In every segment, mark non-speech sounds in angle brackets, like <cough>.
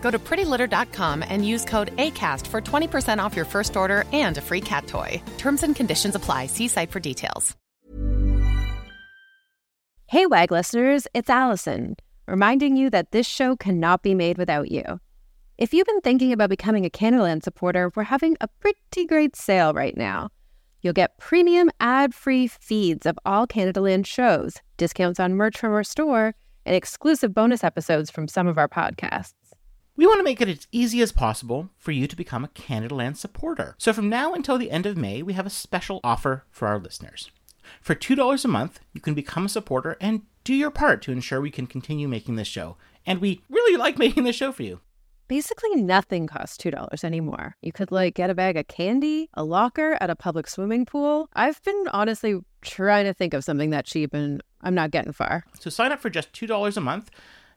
Go to prettylitter.com and use code ACAST for 20% off your first order and a free cat toy. Terms and conditions apply. See site for details. Hey, WAG listeners, it's Allison, reminding you that this show cannot be made without you. If you've been thinking about becoming a Canadaland supporter, we're having a pretty great sale right now. You'll get premium ad free feeds of all Canadaland shows, discounts on merch from our store, and exclusive bonus episodes from some of our podcasts. We want to make it as easy as possible for you to become a Canadaland supporter. So from now until the end of May, we have a special offer for our listeners. For $2 a month, you can become a supporter and do your part to ensure we can continue making this show. And we really like making this show for you. Basically, nothing costs $2 anymore. You could like get a bag of candy, a locker at a public swimming pool. I've been honestly trying to think of something that cheap and I'm not getting far. So sign up for just $2 a month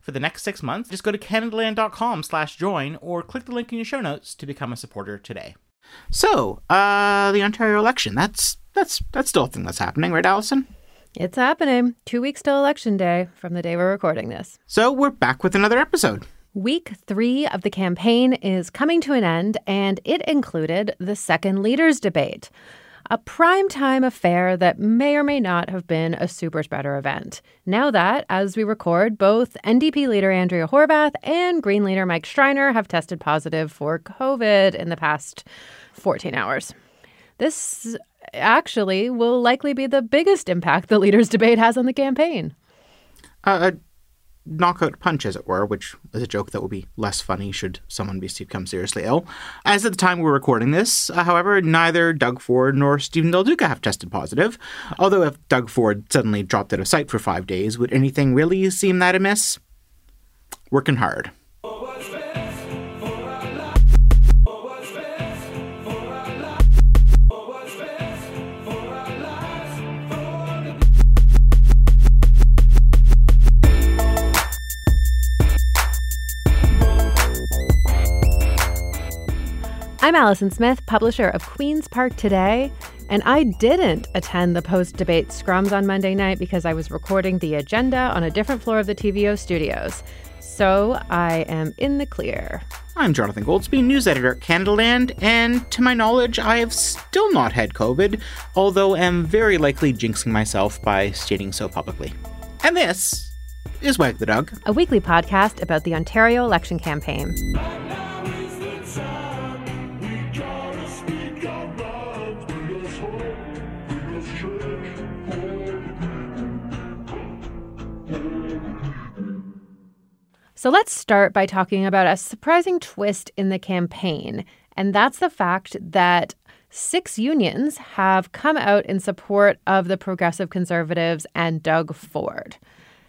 for the next six months. Just go to canadaland.com slash join or click the link in your show notes to become a supporter today. So, uh, the Ontario election, that's that's that's still a thing that's happening, right, Allison? It's happening. Two weeks till election day from the day we're recording this. So we're back with another episode. Week three of the campaign is coming to an end, and it included the second leaders debate, a primetime affair that may or may not have been a super spreader event. Now that, as we record, both NDP leader Andrea Horwath and Green leader Mike Schreiner have tested positive for COVID in the past 14 hours. This actually will likely be the biggest impact the leaders debate has on the campaign. Uh, a knockout punch, as it were, which is a joke that will be less funny should someone be become seriously ill. As at the time we're recording this, uh, however, neither Doug Ford nor Stephen Del Duca have tested positive. Although if Doug Ford suddenly dropped out of sight for five days, would anything really seem that amiss? Working hard. I'm Allison Smith, publisher of Queen's Park Today, and I didn't attend the post debate scrums on Monday night because I was recording the agenda on a different floor of the TVO studios. So I am in the clear. I'm Jonathan Goldsbie, news editor at Canadaland, and to my knowledge, I have still not had COVID, although am very likely jinxing myself by stating so publicly. And this is Wag the Dog, a weekly podcast about the Ontario election campaign. So let's start by talking about a surprising twist in the campaign, and that's the fact that six unions have come out in support of the Progressive Conservatives and Doug Ford.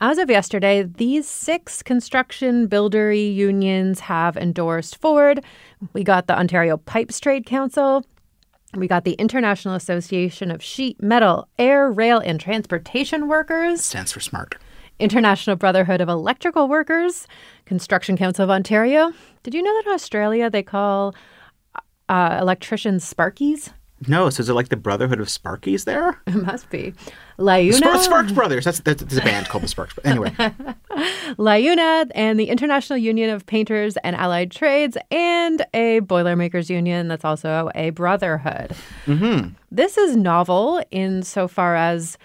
As of yesterday, these six construction buildery unions have endorsed Ford. We got the Ontario Pipes Trade Council. We got the International Association of Sheet, Metal, Air, Rail, and Transportation Workers. Stands for SMART. International Brotherhood of Electrical Workers, Construction Council of Ontario. Did you know that in Australia they call uh, electricians Sparkies? No, so is it like the Brotherhood of Sparkies there? <laughs> It must be. LiUNA. Sparks, Sparks Brothers. That's, that's, that's a band called the Sparks. Anyway. <laughs> LiUNA and the International Union of Painters and Allied Trades and a Boilermakers Union that's also a brotherhood. Mm-hmm. This is novel insofar as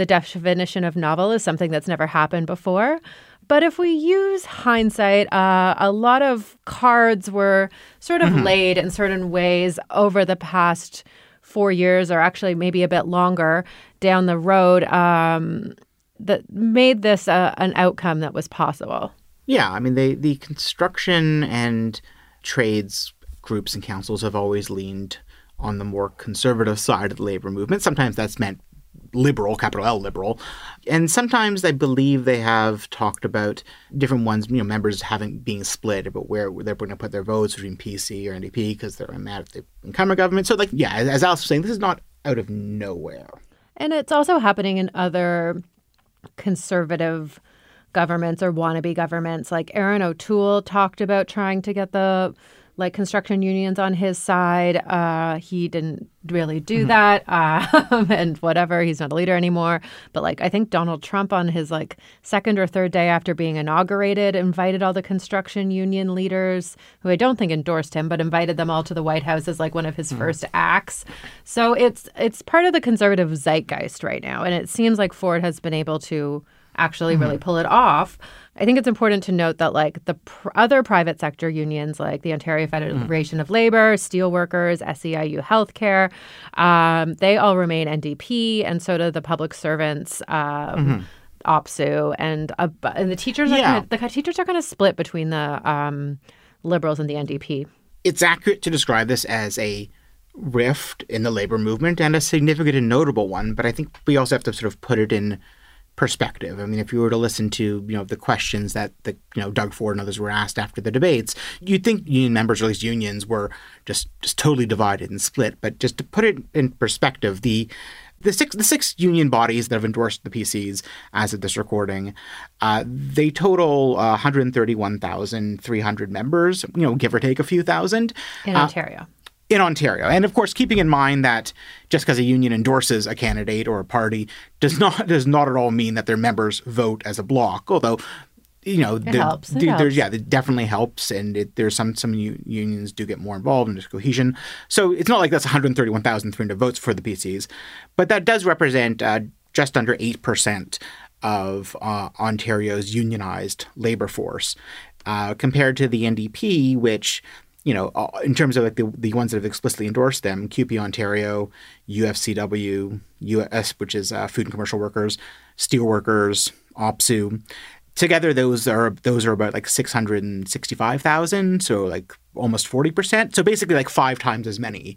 the definition of novel is something that's never happened before. But if we use hindsight, uh, a lot of cards were sort of mm-hmm. laid in certain ways over the past four years, or actually maybe a bit longer, down the road um, that made this uh, an outcome that was possible. Yeah, I mean, they the construction and trades groups and councils have always leaned on the more conservative side of the labor movement. Sometimes that's meant liberal, capital L liberal. And sometimes I believe they have talked about different ones, you know, members having being split about where they're going to put their votes between PC or NDP because they're mad at the incumbent government. So, like, yeah, as Alice was saying, this is not out of nowhere. And it's also happening in other conservative governments or wannabe governments. Like Erin O'Toole talked about trying to get the like construction unions on his side. Uh, he didn't really do mm-hmm. that, uh, <laughs> and whatever. He's not a leader anymore. But like, I think Donald Trump on his like second or third day after being inaugurated invited all the construction union leaders, who I don't think endorsed him, but invited them all to the White House as like one of his mm-hmm. first acts. So it's it's part of the conservative zeitgeist right now, and it seems like Ford has been able to actually mm-hmm. really pull it off. I think it's important to note that like the pr- other private sector unions, like the Ontario Federation mm. of Labor, Steelworkers, SEIU Healthcare, um, they all remain NDP, and so do the public servants. Um, mm-hmm. OPSEU and uh, and the teachers are yeah. gonna, the teachers are going to split between the um, liberals and the NDP. It's accurate to describe this as a rift in the labor movement and a significant and notable one, but I think we also have to sort of put it in perspective. I mean, if you were to listen to you know the questions that the you know Doug Ford and others were asked after the debates, you'd think union members or at least unions were just just totally divided and split. But just to put it in perspective, the the six the six union bodies that have endorsed the PCs as of this recording, uh, they total uh, 131,300 members. You know, give or take a few thousand in uh, Ontario in Ontario. And of course, keeping in mind that just because a union endorses a candidate or a party does <laughs> not does not at all mean that their members vote as a block. Although, you know, it helps. It there's yeah, it definitely helps, and it, there's some some unions do get more involved in this cohesion. So it's not like that's 131,300 votes for the PCs, but that does represent uh, just under eight percent of uh, Ontario's unionized labor force. Uh, compared to the NDP, which you know, uh, in terms of like the, the ones that have explicitly endorsed them, CUPE Ontario, UFCW, US, which is uh, Food and Commercial Workers, Steelworkers, OPSEU. Together, those are those are about like six hundred and sixty-five thousand, so like almost forty percent. So basically, like five times as many.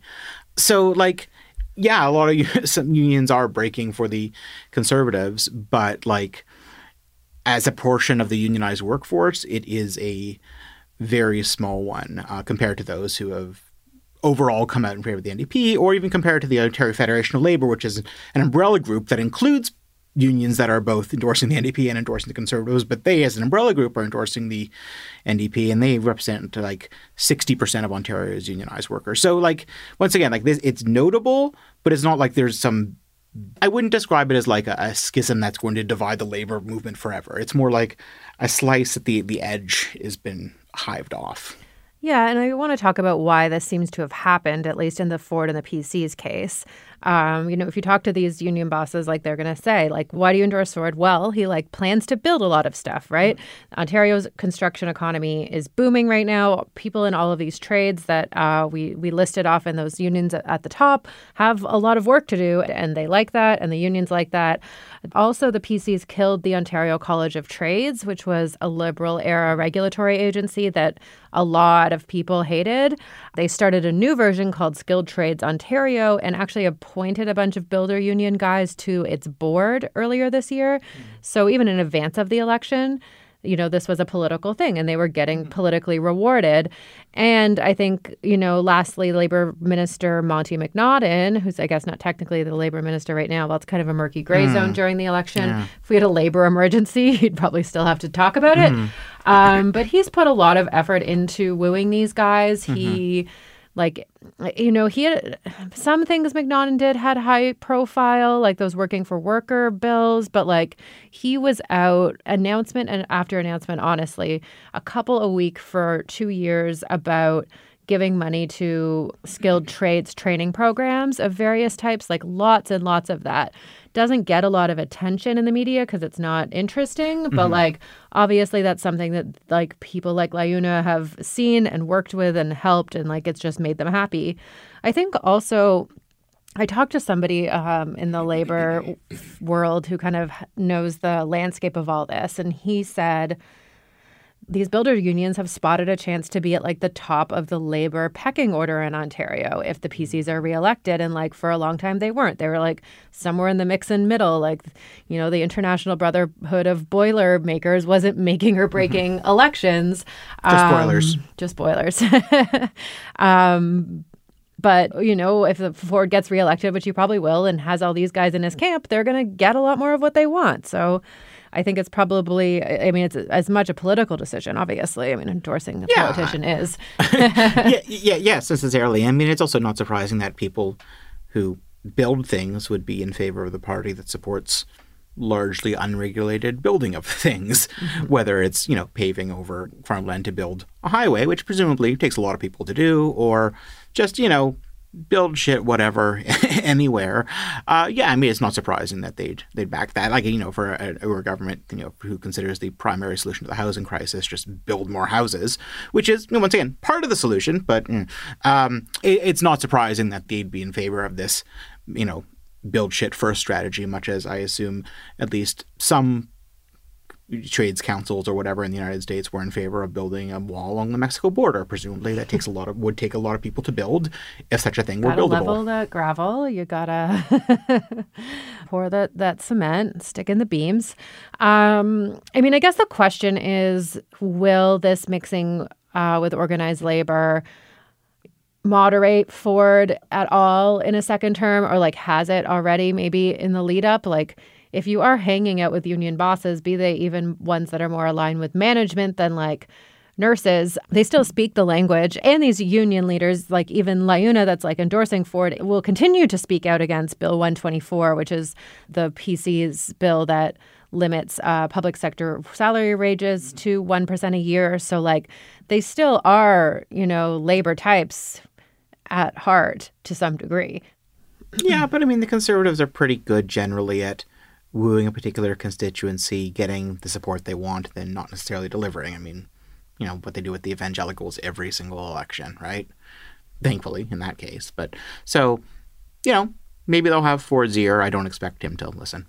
So like, yeah, a lot of <laughs> some unions are breaking for the conservatives, but like, as a portion of the unionized workforce, it is a very small one uh, compared to those who have overall come out in favor of the NDP, or even compared to the Ontario Federation of Labour, which is an umbrella group that includes unions that are both endorsing the NDP and endorsing the Conservatives, but they, as an umbrella group, are endorsing the NDP, and they represent like sixty percent of Ontario's unionized workers. So, like once again, like this, it's notable, but it's not like there's some. I wouldn't describe it as like a, a schism that's going to divide the labor movement forever. It's more like a slice at the the edge has been hived off. Yeah, and I want to talk about why this seems to have happened, at least in the Ford and the PC's case. Um, you know, if you talk to these union bosses, like they're going to say, like, why do you endorse Ford? Well, he like plans to build a lot of stuff, right? Mm-hmm. Ontario's construction economy is booming right now. People in all of these trades that uh, we we listed off in those unions at, the top have a lot of work to do, and they like that, and the unions like that. Also, the PCs killed the Ontario College of Trades, which was a liberal era regulatory agency that a lot of people hated. They started a new version called Skilled Trades Ontario and actually appointed a bunch of builder union guys to its board earlier this year. Mm-hmm. So even in advance of the election, you know, this was a political thing and they were getting mm-hmm. politically rewarded. And I think, you know, lastly, Labor Minister Monte McNaughton, who's, I guess, not technically the Labor Minister right now, that's kind of a murky gray mm. zone during the election. Yeah. If we had a labor emergency, <laughs> he'd probably still have to talk about it. Mm. Um, but he's put a lot of effort into wooing these guys. Mm-hmm. He like you know he had some things McNaughton did had high profile like those working for worker bills but like he was out announcement and after announcement honestly a couple a week for 2 years about giving money to skilled trades training programs of various types like lots and lots of that doesn't get a lot of attention in the media because it's not interesting. Mm-hmm. But like, obviously, that's something that like people like LiUNA have seen and worked with and helped, and like it's just made them happy. I think also I talked to somebody um, in the labor world who kind of knows the landscape of all this, and he said these builder unions have spotted a chance to be at like the top of the labor pecking order in Ontario if the PCs are reelected. And like for a long time, they weren't. They were like somewhere in the mix and middle. Like, you know, the International Brotherhood of Boiler Makers wasn't making or breaking mm-hmm. elections. Just um, boilers. Just boilers. <laughs> um, but, you know, if Ford gets reelected, which he probably will, and has all these guys in his camp, they're going to get a lot more of what they want. So, I think it's probably, I mean, it's as much a political decision, obviously. I mean, endorsing a yeah. politician is. <laughs> yeah, yeah, yes, necessarily. I mean, it's also not surprising that people who build things would be in favor of the party that supports largely unregulated building of <laughs> things, mm-hmm. whether it's, you know, paving over farmland to build a highway, which presumably takes a lot of people to do, or just, you know, build shit whatever <laughs> anywhere. Uh, yeah, I mean it's not surprising that they'd they'd back that. Like you know, for a, a government you know who considers the primary solution to the housing crisis just build more houses, which is you know, once again part of the solution, but mm, um, it, it's not surprising that they'd be in favor of this. You know, build shit first strategy, much as I assume at least some trades councils or whatever in the United States were in favor of building a wall along the Mexico border. Presumably, that takes a lot of would take a lot of people to build if such a thing were gotta buildable. Level that gravel. You gotta <laughs> pour that that cement, stick in the beams. Um, I mean, I guess the question is, will this mixing uh, with organized labor? moderate Ford at all in a second term or like has it already maybe in the lead up like if you are hanging out with union bosses, be they even ones that are more aligned with management than like nurses, they still speak the language. And these union leaders, like even LiUNA, that's like endorsing Ford, will continue to speak out against Bill 124, which is the PC's bill that limits uh, public sector salary wages to 1% a year. So, like, they still are, you know, labor types at heart to some degree. Yeah, but I mean, the conservatives are pretty good generally at wooing a particular constituency, getting the support they want, then not necessarily delivering. I mean, you know, what they do with the evangelicals every single election, right? Thankfully, in that case. But so, you know, maybe they'll have Ford's ear. I don't expect him to listen.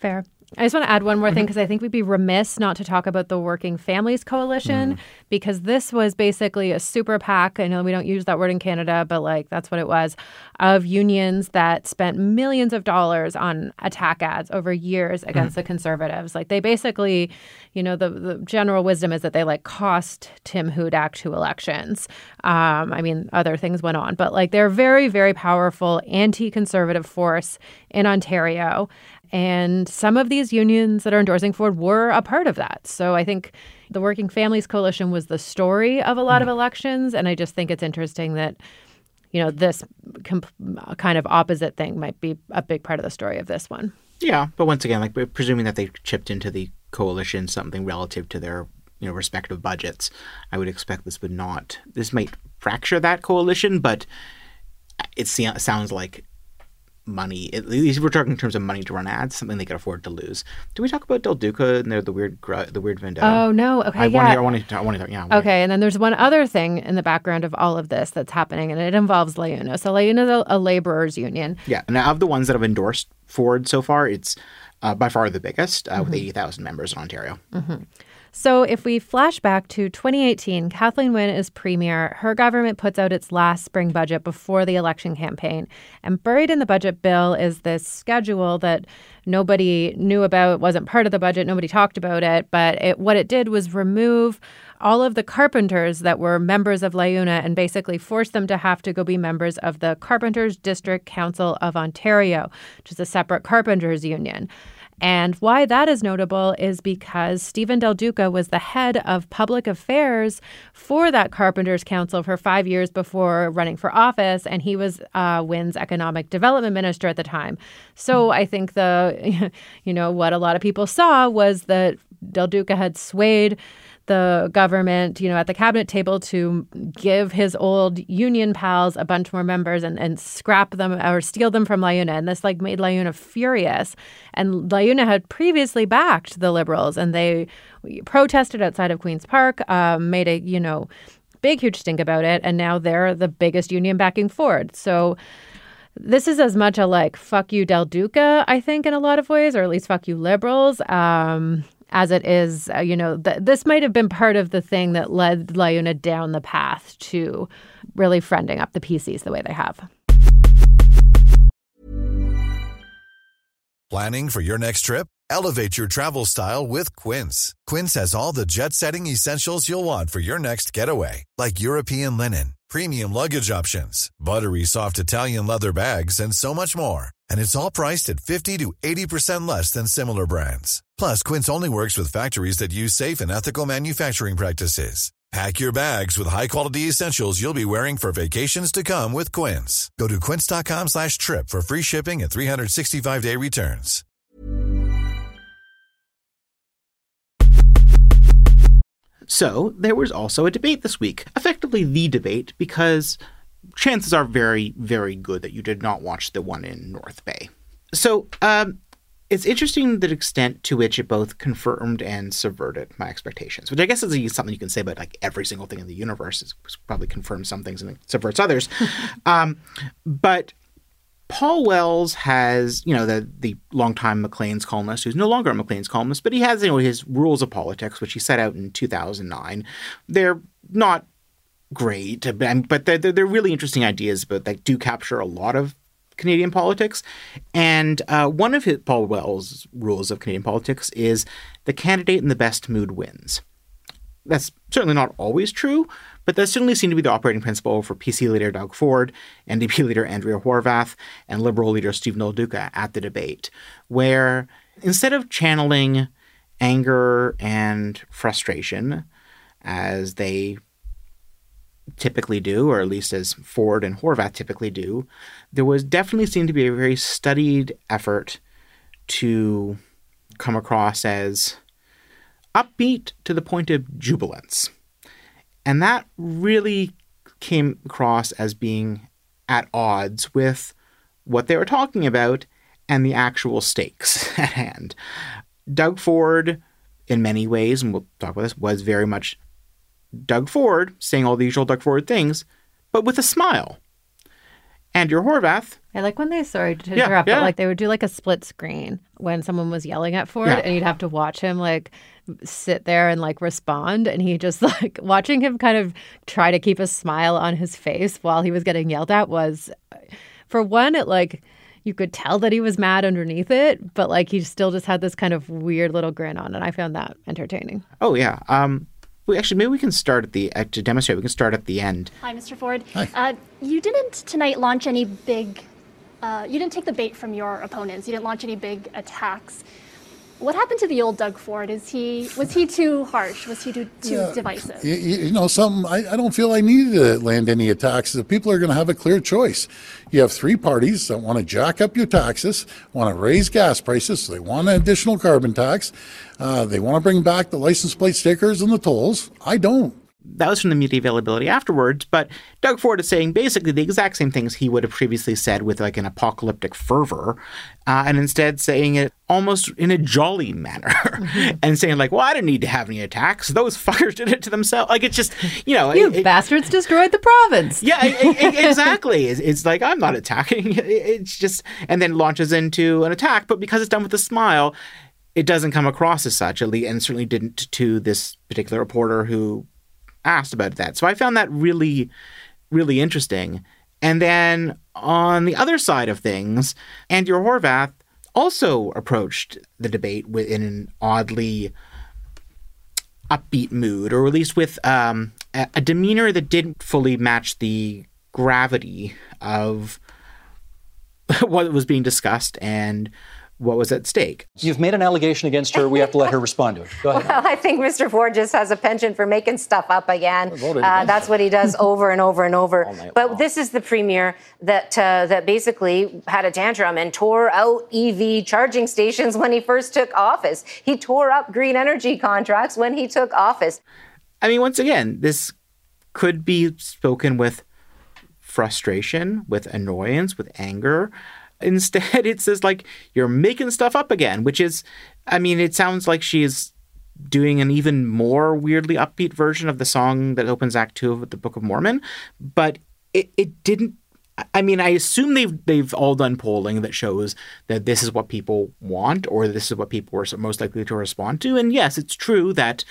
Fair. I just want to add one more thing because mm-hmm. I think we'd be remiss not to talk about the Working Families Coalition mm. because this was basically a super PAC. I know we don't use that word in Canada, but like that's what it was of unions that spent millions of dollars on attack ads over years against mm. the conservatives. Like they basically, you know, the, the general wisdom is that they like cost Tim Hudak two elections. Um, I mean, other things went on, but like they're very, very powerful anti conservative force in Ontario. And some of these unions that are endorsing Ford were a part of that. So I think the Working Families Coalition was the story of a lot of mm-hmm. elections. And I just think it's interesting that, you know, this comp- kind of opposite thing might be a big part of the story of this one. Yeah. But once again, like presuming that they chipped into the coalition something relative to their you know respective budgets, I would expect this would not. This might fracture that coalition, but it sounds like money. At least we're talking in terms of money to run ads, something they could afford to lose. Do we talk about Del Duca and the weird the weird vendetta? Oh no, okay, I yeah. Want to, I want to, I want to, yeah. Okay, and then there's one other thing in the background of all of this that's happening, and it involves LiUNA. So LiUNA is a, a laborers union. Yeah, and of the ones that have endorsed Ford so far, it's uh, by far the biggest, uh, mm-hmm. with eighty thousand members in Ontario. Mm-hmm. So, if we flash back to 2018, Kathleen Wynne is premier. Her government puts out its last spring budget before the election campaign. And buried in the budget bill is this schedule that nobody knew about, wasn't part of the budget, nobody talked about it. But it, what it did was remove all of the carpenters that were members of LiUNA and basically forced them to have to go be members of the Carpenters District Council of Ontario, which is a separate carpenters union. And why that is notable is because Stephen Del Duca was the head of public affairs for that Carpenters Council for five years before running for office, and he was uh, Wynne's economic development minister at the time. So I think the, <laughs> you know, what a lot of people saw was that Del Duca had swayed the government, you know, at the cabinet table to give his old union pals a bunch more members and, and scrap them or steal them from LiUNA. And this like made LiUNA furious. And LiUNA had previously backed the liberals and they protested outside of Queen's Park, um, made a, you know, big, huge stink about it. And now they're the biggest union backing Ford. So this is as much a like fuck you Del Duca, I think, in a lot of ways, or at least fuck you liberals. Um, as it is, uh, you know, th- this might have been part of the thing that led LiUNA down the path to really friending up the PCs the way they have. Planning for your next trip? Elevate your travel style with Quince. Quince has all the jet setting essentials you'll want for your next getaway, like European linen, premium luggage options, buttery soft Italian leather bags, and so much more. And it's all priced at 50 to 80% less than similar brands. Plus, Quince only works with factories that use safe and ethical manufacturing practices. Pack your bags with high-quality essentials you'll be wearing for vacations to come with Quince. Go to quince.com slash trip for free shipping and 365-day returns. So, there was also a debate this week, effectively the debate, because chances are very, very good that you did not watch the one in North Bay. So, um, it's interesting the extent to which it both confirmed and subverted my expectations, which I guess is something you can say about like every single thing in the universe. It probably confirms some things and subverts others. <laughs> um, but Paul Wells has, you know, the the longtime Maclean's columnist, who's no longer a Maclean's columnist, but he has, you know, his rules of politics, which he set out in 2009. They're not great, but they're, they're really interesting ideas, but they do capture a lot of Canadian politics. And uh, one of his, Paul Wells' rules of Canadian politics is the candidate in the best mood wins. That's certainly not always true, but that certainly seemed to be the operating principle for PC leader Doug Ford, NDP <laughs> leader Andrea Horwath, and Liberal leader Stephen Del Duca at the debate, where instead of channeling anger and frustration as they typically do, or at least as Ford and Horwath typically do, there was definitely seemed to be a very studied effort to come across as upbeat to the point of jubilance. And that really came across as being at odds with what they were talking about and the actual stakes <laughs> at hand. Doug Ford, in many ways, and we'll talk about this, was very much Doug Ford saying all the usual Doug Ford things, but with a smile. Andrea Horwath. I like when they sorry to yeah, interrupt, yeah. but like they would do like a split screen when someone was yelling at Ford, yeah. and you'd have to watch him like sit there and like respond, and he just <laughs> like watching him kind of try to keep a smile on his face while he was getting yelled at was, for one, it like you could tell that he was mad underneath it, but like he still just had this kind of weird little grin on, and I found that entertaining. Oh yeah, um, well, actually, maybe we can start at the uh, to demonstrate. We can start at the end. Hi, Mr. Ford. Hi. Uh, you didn't tonight launch any big. Uh, you didn't take the bait from your opponents. You didn't launch any big attacks. What happened to the old Doug Ford? Is he was he too harsh? Was he too, too yeah, divisive? You, you, know, some I, I, don't feel I needed to land any attacks. The people are going to have a clear choice. You have three parties that want to jack up your taxes, want to raise gas prices, so they want an additional carbon tax. Uh, they want to bring back the license plate stickers and the tolls. I don't that was from the media availability afterwards, but Doug Ford is saying basically the exact same things he would have previously said with like an apocalyptic fervor, uh, and instead saying it almost in a jolly manner mm-hmm. <laughs> and saying like, "Well, I didn't need to have any attacks; those fuckers did it to themselves." Like it's just you know, you it, bastards it, destroyed the province. Yeah, it, <laughs> exactly. It's, it's, like I'm not attacking. <laughs> It's just and then launches into an attack, but because it's done with a smile. It doesn't come across as such, at least, and certainly didn't to this particular reporter who asked about that. So I found that really, really interesting. And then on the other side of things, Andrew Horwath also approached the debate in an oddly upbeat mood, or at least with um, a, a demeanor that didn't fully match the gravity of <laughs> what was being discussed and what was at stake. You've made an allegation against her. We have to let her <laughs> respond to it. Go ahead. Well, I think Mr. Ford just has a penchant for making stuff up again. Uh, that's what he does <laughs> over and over and over. But long. this is the premier that uh, that basically had a tantrum and tore out EV charging stations when he first took office. He tore up green energy contracts when he took office. I mean, once again, this could be spoken with frustration, with annoyance, with anger. Instead, <laughs> it says like you're making stuff up again, which is, I mean, it sounds like she is doing an even more weirdly upbeat version of the song that opens Act Two of the Book of Mormon, but it, it didn't. I mean, I assume they've they've all done polling that shows that this is what people want, or this is what people are most likely to respond to. And yes, it's true that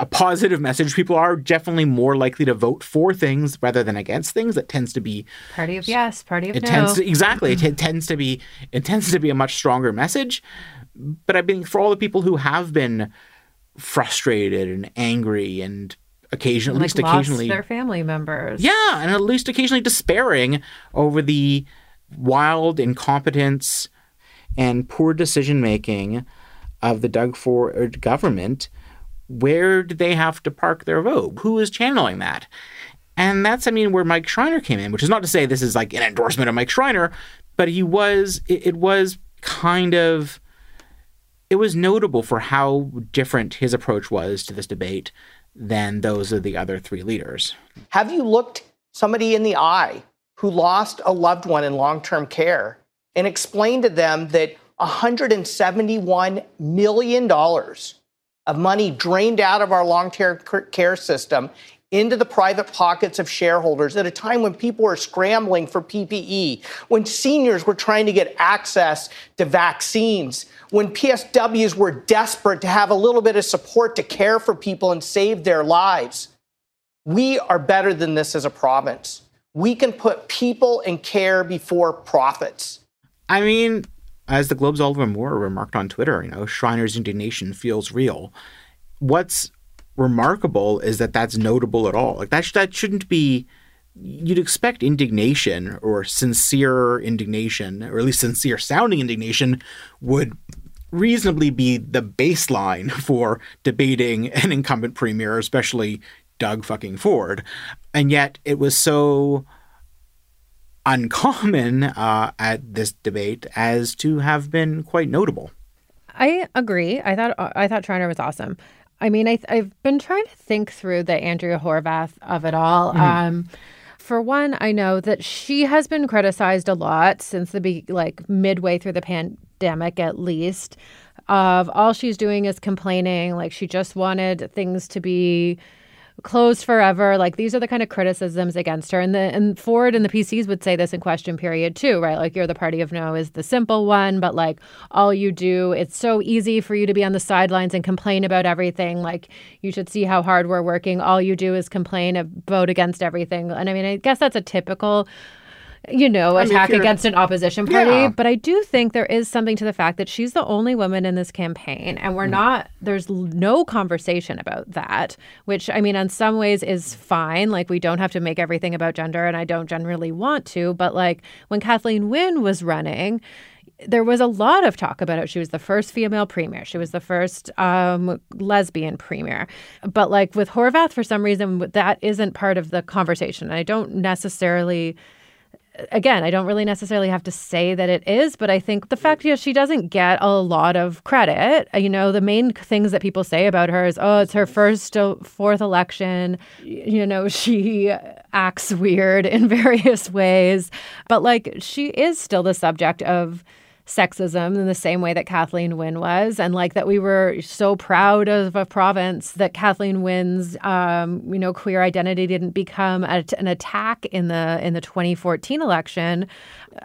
a positive message, people are definitely more likely to vote for things rather than against things. That tends to be party of yes, party of it no. Tends to, exactly, it, <laughs> it tends to be it tends to be a much stronger message. But I mean, for all the people who have been frustrated and angry and occasionally, like at least occasionally, their family members. Yeah, and at least occasionally despairing over the wild incompetence and poor decision making of the Doug Ford er, government. Where did they have to park their vote? Who is channeling that? And that's, I mean, where Mike Schreiner came in, which is not to say this is like an endorsement of Mike Schreiner, but he was, it, it was kind of, it was notable for how different his approach was to this debate than those of the other three leaders. Have you looked somebody in the eye who lost a loved one in long term care and explained to them that $171 million of money drained out of our long term care system into the private pockets of shareholders at a time when people were scrambling for PPE, when seniors were trying to get access to vaccines, when PSWs were desperate to have a little bit of support to care for people and save their lives. We are better than this as a province. We can put people and care before profits. I mean, as the Globe's Oliver Moore remarked on Twitter, you know, Schreiner's indignation feels real. What's remarkable is that that's notable at all. Like that, that shouldn't be. You'd expect indignation or sincere indignation, or at least sincere sounding indignation, would reasonably be the baseline <laughs> for debating an incumbent premier, especially Doug fucking Ford. And yet it was so uncommon uh, at this debate as to have been quite notable. I agree. I thought I thought Schreiner was awesome. I mean, I, have been trying to think through the Andrea Horwath of it all. Mm-hmm. Um, for one, I know that she has been criticized a lot since the be- like midway through the pandemic, at least. Of all she's doing is complaining, like she just wanted things to be closed forever. Like these are the kind of criticisms against her. And the and Ford and the PCs would say this in question period too, right? Like you're the party of no is the simple one, but like all you do, it's so easy for you to be on the sidelines and complain about everything. Like you should see how hard we're working. All you do is complain, uh, vote against everything. And I mean, I guess that's a typical you know, I attack mean, against an opposition party. Yeah. But I do think there is something to the fact that she's the only woman in this campaign, and we're mm. not, there's no conversation about that, which I mean, in some ways is fine. Like, we don't have to make everything about gender, and I don't generally want to. But like, when Kathleen Wynne was running, there was a lot of talk about it. She was the first female premier. She was the first um, lesbian premier. But like with Horwath, for some reason, that isn't part of the conversation. I don't necessarily again, I don't really necessarily have to say that it is, but I think the fact is she doesn't get a lot of credit. You know, the main things that people say about her is, oh, it's her first, uh, fourth election. You know, <laughs> she acts weird in <laughs> various ways, but like she is still the subject of sexism in the same way that Kathleen Wynne was, and like that we were so proud of a province that Kathleen Wynne's, um, you know, queer identity didn't become a, an attack in the in the 2014 election.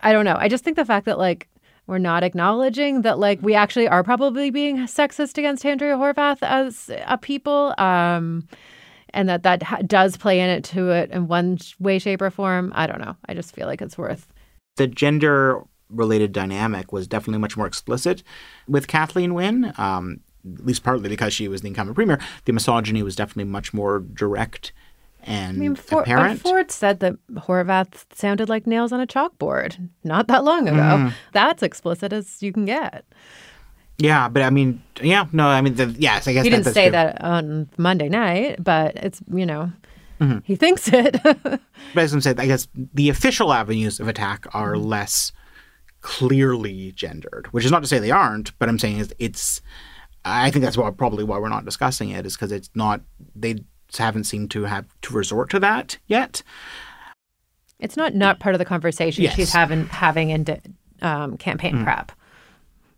I don't know. I just think the fact that like we're not acknowledging that like we actually are probably being sexist against Andrea Horwath as a people. Um, and that that ha- does play in it to it in one way, shape, or form. I don't know. I just feel like it's worth the gender related dynamic was definitely much more explicit with Kathleen Wynne, um, at least partly because she was the incumbent premier. The misogyny was definitely much more direct and I mean, For, apparent. Ford said that Horwath sounded like nails on a chalkboard not that long ago. Mm. That's explicit as you can get. Yeah, but I mean, yeah, no, I mean, the, yes, I guess he didn't say true. that on Monday night, but it's you know, mm-hmm. he thinks it. <laughs> but as I'm saying, I guess the official avenues of attack are mm-hmm. less clearly gendered, which is not to say they aren't, but I'm saying it's, it's I think that's why probably why we're not discussing it is because it's not they haven't seemed to have to resort to that yet. It's not not part of the conversation yes. she's having having in um, campaign mm. prep.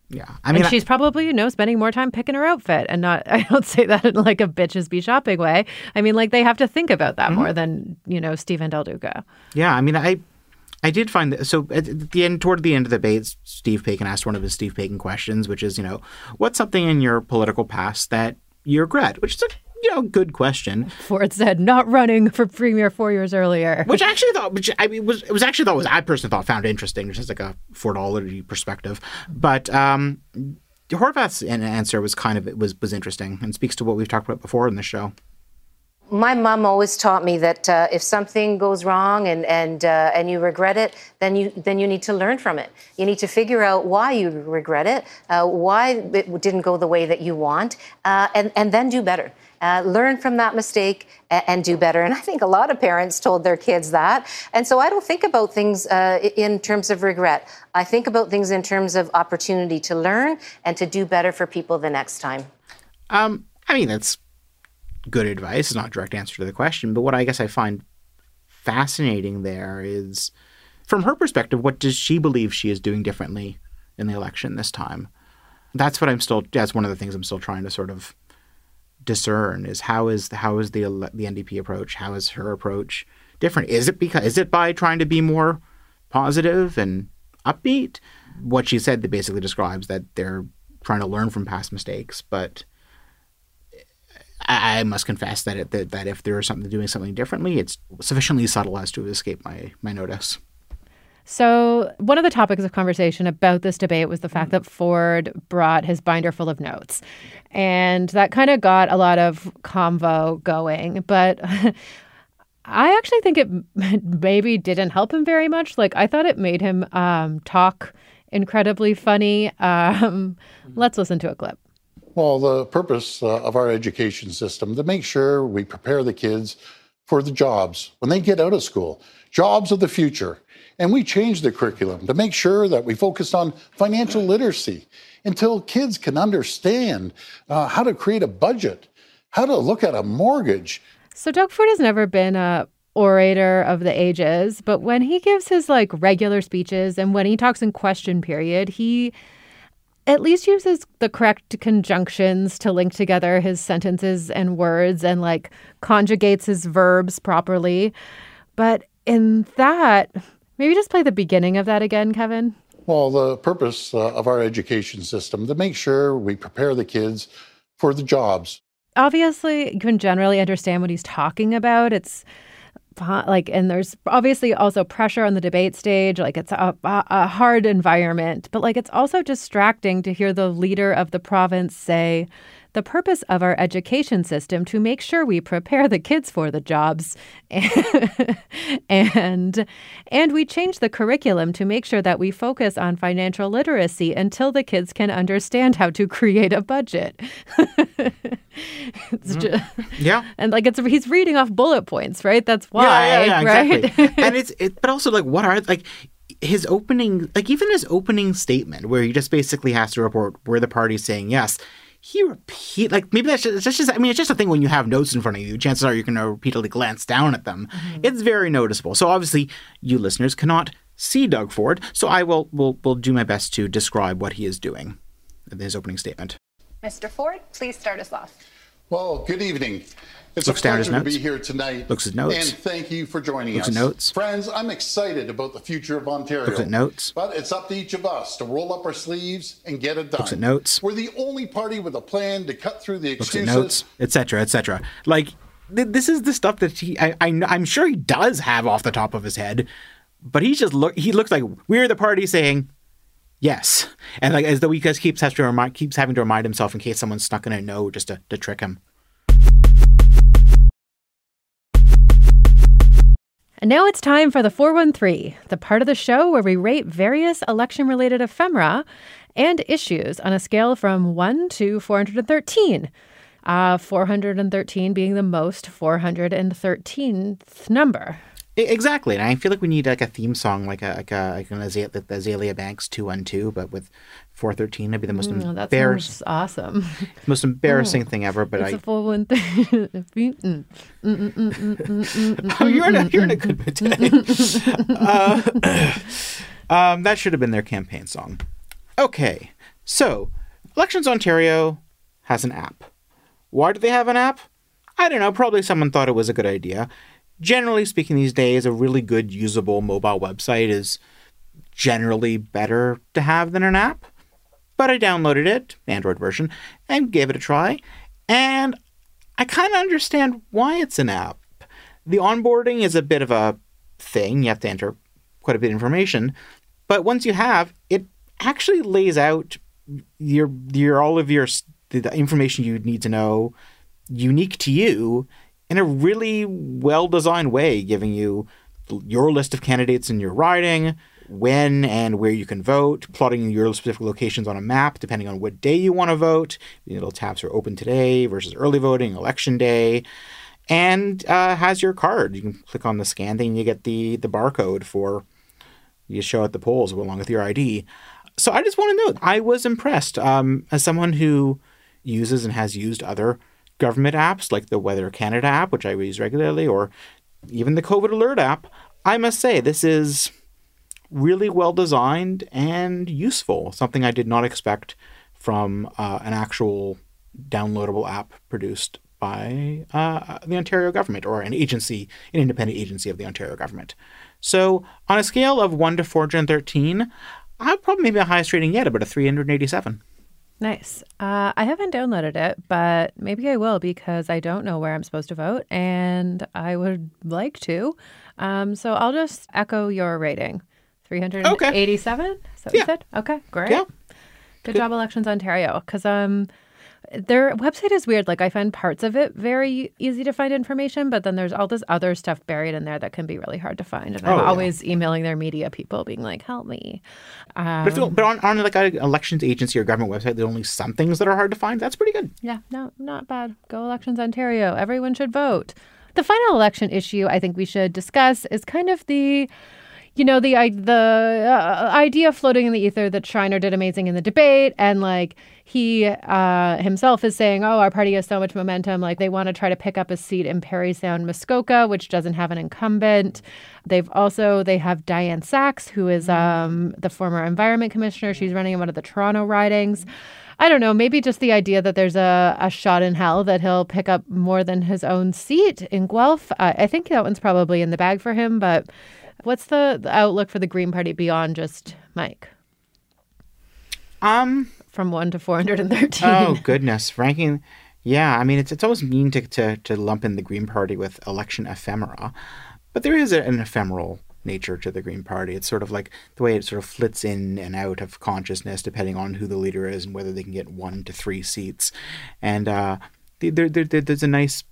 Yeah, I mean, and she's I, probably you know spending more time picking her outfit, and not. <laughs> I don't say that in like a bitches be shopping way. I mean, like they have to think about that mm-hmm. more than you know Stephen Del Duca. Yeah, I mean, I I did find that. So at the end, toward the end of the debate, Steve Paikin asked one of his Steve Paikin questions, which is, you know, what's something in your political past that you regret? Which is a you know good question. Ford said not running for premier four years earlier, which I actually thought, which I mean, was it was actually thought was I personally thought found interesting, just like a Fordology perspective. But um, Horwath's answer was kind of it was was interesting and speaks to what we've talked about before in the show. My mom always taught me that uh, if something goes wrong and and uh, and you regret it, then you then you need to learn from it. You need to figure out why you regret it, uh, why it didn't go the way that you want, uh, and and then do better. Uh, learn from that mistake and, and, do better. And I think a lot of parents told their kids that. And so I don't think about things uh, in terms of regret. I think about things in terms of opportunity to learn and to do better for people the next time. Um, I mean, that's good advice. It's not a direct answer to the question, but what I guess I find fascinating there is, from her perspective, what does she believe she is doing differently in the election this time? That's what I'm still. That's one of the things I'm still trying to sort of discern is how is how is the the NDP approach? How is her approach different? Is it because is it by trying to be more positive and upbeat? What she said that basically describes that they're trying to learn from past mistakes, but I, I must confess that, it, that that if there is something doing something differently, it's sufficiently subtle as to escape my my notice. So, one of the topics of conversation about this debate was the fact that Ford brought his binder full of notes. And that kind of got a lot of convo going. But <laughs> I actually think it <laughs> maybe didn't help him very much. Like, I thought it made him um, talk incredibly funny. Um, let's listen to a clip. Well, the purpose uh, of our education system to make sure we prepare the kids for the jobs when they get out of school, jobs of the future. And we changed the curriculum to make sure that we focused on financial literacy until kids can understand uh, how to create a budget, how to look at a mortgage. So Doug Ford has never been a orator of the ages, but when he gives his like regular speeches and when he talks in question period, he at least uses the correct conjunctions to link together his sentences and words and like conjugates his verbs properly. But in that, maybe just play the beginning of that again, Kevin. Well, the purpose uh, of our education system to make sure we prepare the kids for the jobs. Obviously, you can generally understand what he's talking about. It's like and there's obviously also pressure on the debate stage like it's a, a, hard environment but like it's also distracting to hear the leader of the province say the purpose of our education system to make sure we prepare the kids for the jobs <laughs> and and we change the curriculum to make sure that we focus on financial literacy until the kids can understand how to create a budget. <laughs> mm-hmm. just, yeah. And like it's he's reading off bullet points, right? That's why, yeah, yeah, yeah right? Exactly. <laughs> and it's it, but also like what are like his opening like even his opening statement where he just basically has to report where the party's saying yes he repeat like maybe that's just, that's just I mean it's just a thing when you have notes in front of you. Chances are you're going to repeatedly glance down at them. Mm-hmm. It's very noticeable. So obviously you listeners cannot see Doug Ford. So I will will will do my best to describe what he is doing in his opening statement. Mr. Ford, please start us off. Well, good evening. It's Looks a pleasure to be here tonight. Looks at notes. And thank you for joining Looks us. At notes. Friends, I'm excited about the future of Ontario. Looks at notes. But it's up to each of us to roll up our sleeves and get it done. Looks at notes. We're the only party with a plan to cut through the excuses. Looks at notes, etc., etc. Like th- this is the stuff that he I, I I'm sure he does have off the top of his head, but he just look he looks like we're the party saying yes, and like as though he just keeps has to remind keeps having to remind himself in case someone's stuck in a no just to, to trick him. And now it's time for the 413, the part of the show where we rate various election related ephemera and issues on a scale from 1 to 413. Uh, 413 being the most 413th number. Exactly, and I feel like we need like a theme song, like a like a like an Azalea, the Azealia Banks two one two, but with four thirteen. That'd be the most mm, embarrassing. awesome. <laughs> Most embarrassing oh, thing ever. But it's I. a full one thing. <laughs> oh, you're in a you're in a good mood today. Mm, mm, mm, uh, <coughs> um, that should have been their campaign song. Okay, so Elections Ontario has an app. Why do they have an app? I don't know. Probably someone thought it was a good idea generally speaking, these days, a really good usable mobile website is generally better to have than an app. But I downloaded it, Android version, and gave it a try. And I kind of understand why it's an app. The onboarding is a bit of a thing. You have to enter quite a bit of information. But once you have, it actually lays out your your all of your the information you need to know unique to you in a really well designed way, giving you your list of candidates in your riding, when and where you can vote, plotting your specific locations on a map depending on what day you want to vote. Little tabs are open today versus early voting, election day, and uh, has your card. You can click on the scan thing, you get the the barcode for you show at the polls along with your ID. So I just want to note, I was impressed um, as someone who uses and has used other government apps like the Weather Canada app, which I use regularly, or even the COVID Alert app. I must say this is really well designed and useful. Something I did not expect from uh, an actual downloadable app produced by uh, the Ontario government or an agency, an independent agency of the Ontario government. So, on a scale of 1 to 413, I'd probably maybe a highest rating yet, about a 387. Nice. Uh, I haven't downloaded it, but maybe I will because I don't know where I'm supposed to vote and I would like to. Um, so I'll just echo your rating 387? Okay. So yeah. you said? Okay, great. Yeah. Good, Good. job, Elections Ontario. Because um, their website is weird. Like I find parts of it very easy to find information, but then there's all this other stuff buried in there that can be really hard to find. And I'm oh, always yeah. emailing their media people, being like, "Help me." Um, but, but on, on like an elections agency or government website, there's only some things that are hard to find. That's pretty good. Yeah, no, not bad. Go Elections Ontario. Everyone should vote. The final election issue I think we should discuss is kind of the you know the the uh, idea floating in the ether that Schreiner did amazing in the debate and like he uh, himself is saying oh our party has so much momentum like they want to try to pick up a seat in Parry Sound Muskoka which doesn't have an incumbent. They've also they have Diane Saxe who is um, the former environment commissioner. She's running in one of the Toronto ridings. I don't know, maybe just the idea that there's a, a shot in hell that he'll pick up more than his own seat in Guelph. Uh, I think that one's probably in the bag for him, but What's the, the outlook for the Green Party beyond just Mike? Um, from one to four hundred and thirteen. Oh goodness, ranking. Yeah, I mean it's it's always mean to, to to lump in the Green Party with election ephemera, but there is an ephemeral nature to the Green Party. It's sort of like the way it sort of flits in and out of consciousness depending on who the leader is and whether they can get one to three seats. And uh, there, there, there's a nice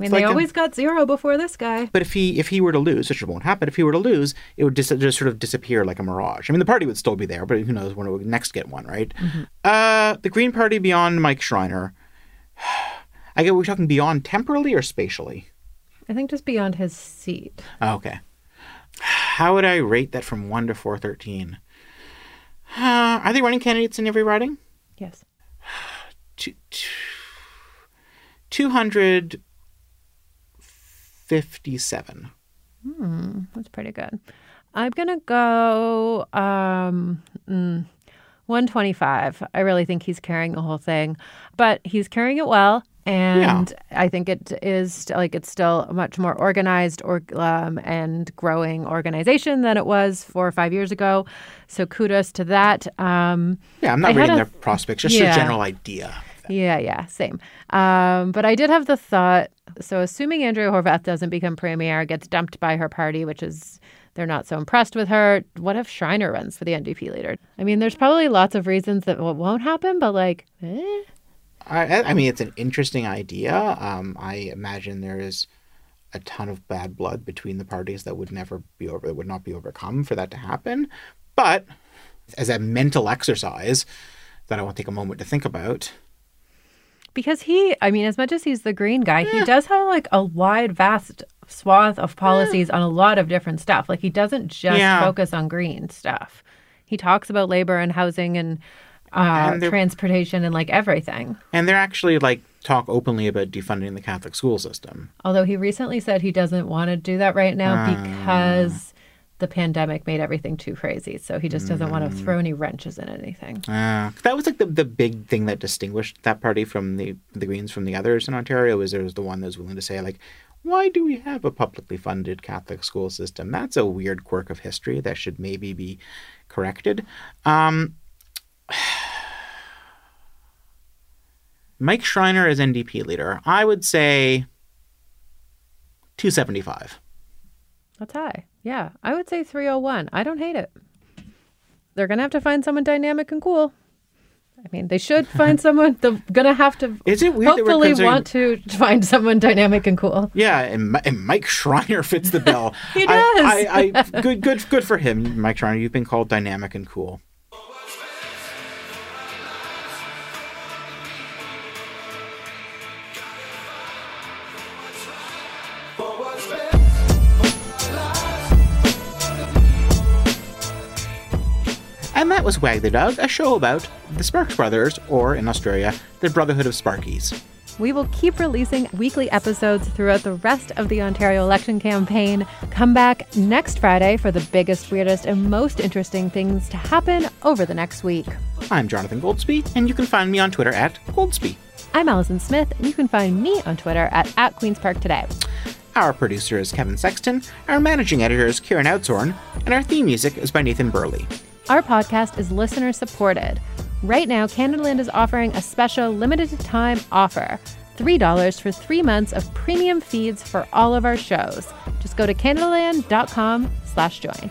I mean, they like always a, got zero before this guy. But if he if he were to lose, which won't happen, if he were to lose, it would just, just sort of disappear like a mirage. I mean, the party would still be there, but who knows when it would next get one, right? Mm-hmm. Uh, the Green Party beyond Mike Schreiner. <sighs> I get. We're talking beyond temporally or spatially. I think just beyond his seat. Oh, okay. How would I rate that from one to four thirteen? Uh, are they running candidates in every riding? Yes. Two, 200 57. Hmm, that's pretty good. I'm going to go um, mm, 125. I really think he's carrying the whole thing, but he's carrying it well. And yeah. I think it is like it's still a much more organized or, um, and growing organization than it was four or five years ago. So kudos to that. Um, yeah, I'm not reading their prospects, just yeah. a general idea. Yeah, yeah, same. Um, but I did have the thought so, assuming Andrea Horwath doesn't become premier, gets dumped by her party, which is they're not so impressed with her. What if Schreiner runs for the NDP leader? I mean, there's probably lots of reasons that won't happen, but like, eh. I, I mean, it's an interesting idea. Um, I imagine there is a ton of bad blood between the parties that would never be over, that would not be overcome for that to happen. But as a mental exercise that I want to take a moment to think about, because he, I mean, as much as he's the green guy, yeah. he does have like a wide, vast swath of policies yeah. on a lot of different stuff. Like he doesn't just yeah. focus on green stuff. He talks about labor and housing and, uh, and transportation and like everything. And they're actually like talk openly about defunding the Catholic school system. Although he recently said he doesn't want to do that right now uh, because the pandemic made everything too crazy. So he just doesn't want to throw any wrenches in anything. Uh, that was like the, the big thing that distinguished that party from the the Greens from the others in Ontario was there was the one that was willing to say like, why do we have a publicly funded Catholic school system? That's a weird quirk of history that should maybe be corrected. Um, <sighs> Mike Schreiner as NDP leader, I would say 275. That's high. Yeah, I would say 301. I don't hate it. They're going to have to find someone dynamic and cool. I mean, they should <laughs> find someone. They're going to have to Is it weird hopefully considering- want to find someone dynamic and cool. Yeah, and, and Mike Schreiner fits the bill. <laughs> He I, I, does. I, good, good, good for him, Mike Schreiner. You've been called dynamic and cool. That was Wag the Dog, a show about the Sparks Brothers, or in Australia, the Brotherhood of Sparkies. We will keep releasing weekly episodes throughout the rest of the Ontario election campaign. Come back next Friday for the biggest, weirdest, and most interesting things to happen over the next week. I'm Jonathan Goldsbie, and you can find me on Twitter at Goldsbie. I'm Allison Smith, and you can find me on Twitter at, at Queen's Park Today. Our producer is Kevin Sexton, our managing editor is Kieran Oudshoorn, and our theme music is by Nathan Burley. Our podcast is listener supported. Right now, Canadaland is offering a special limited time offer $3 for three months of premium feeds for all of our shows. Just go to canadaland.com slash join.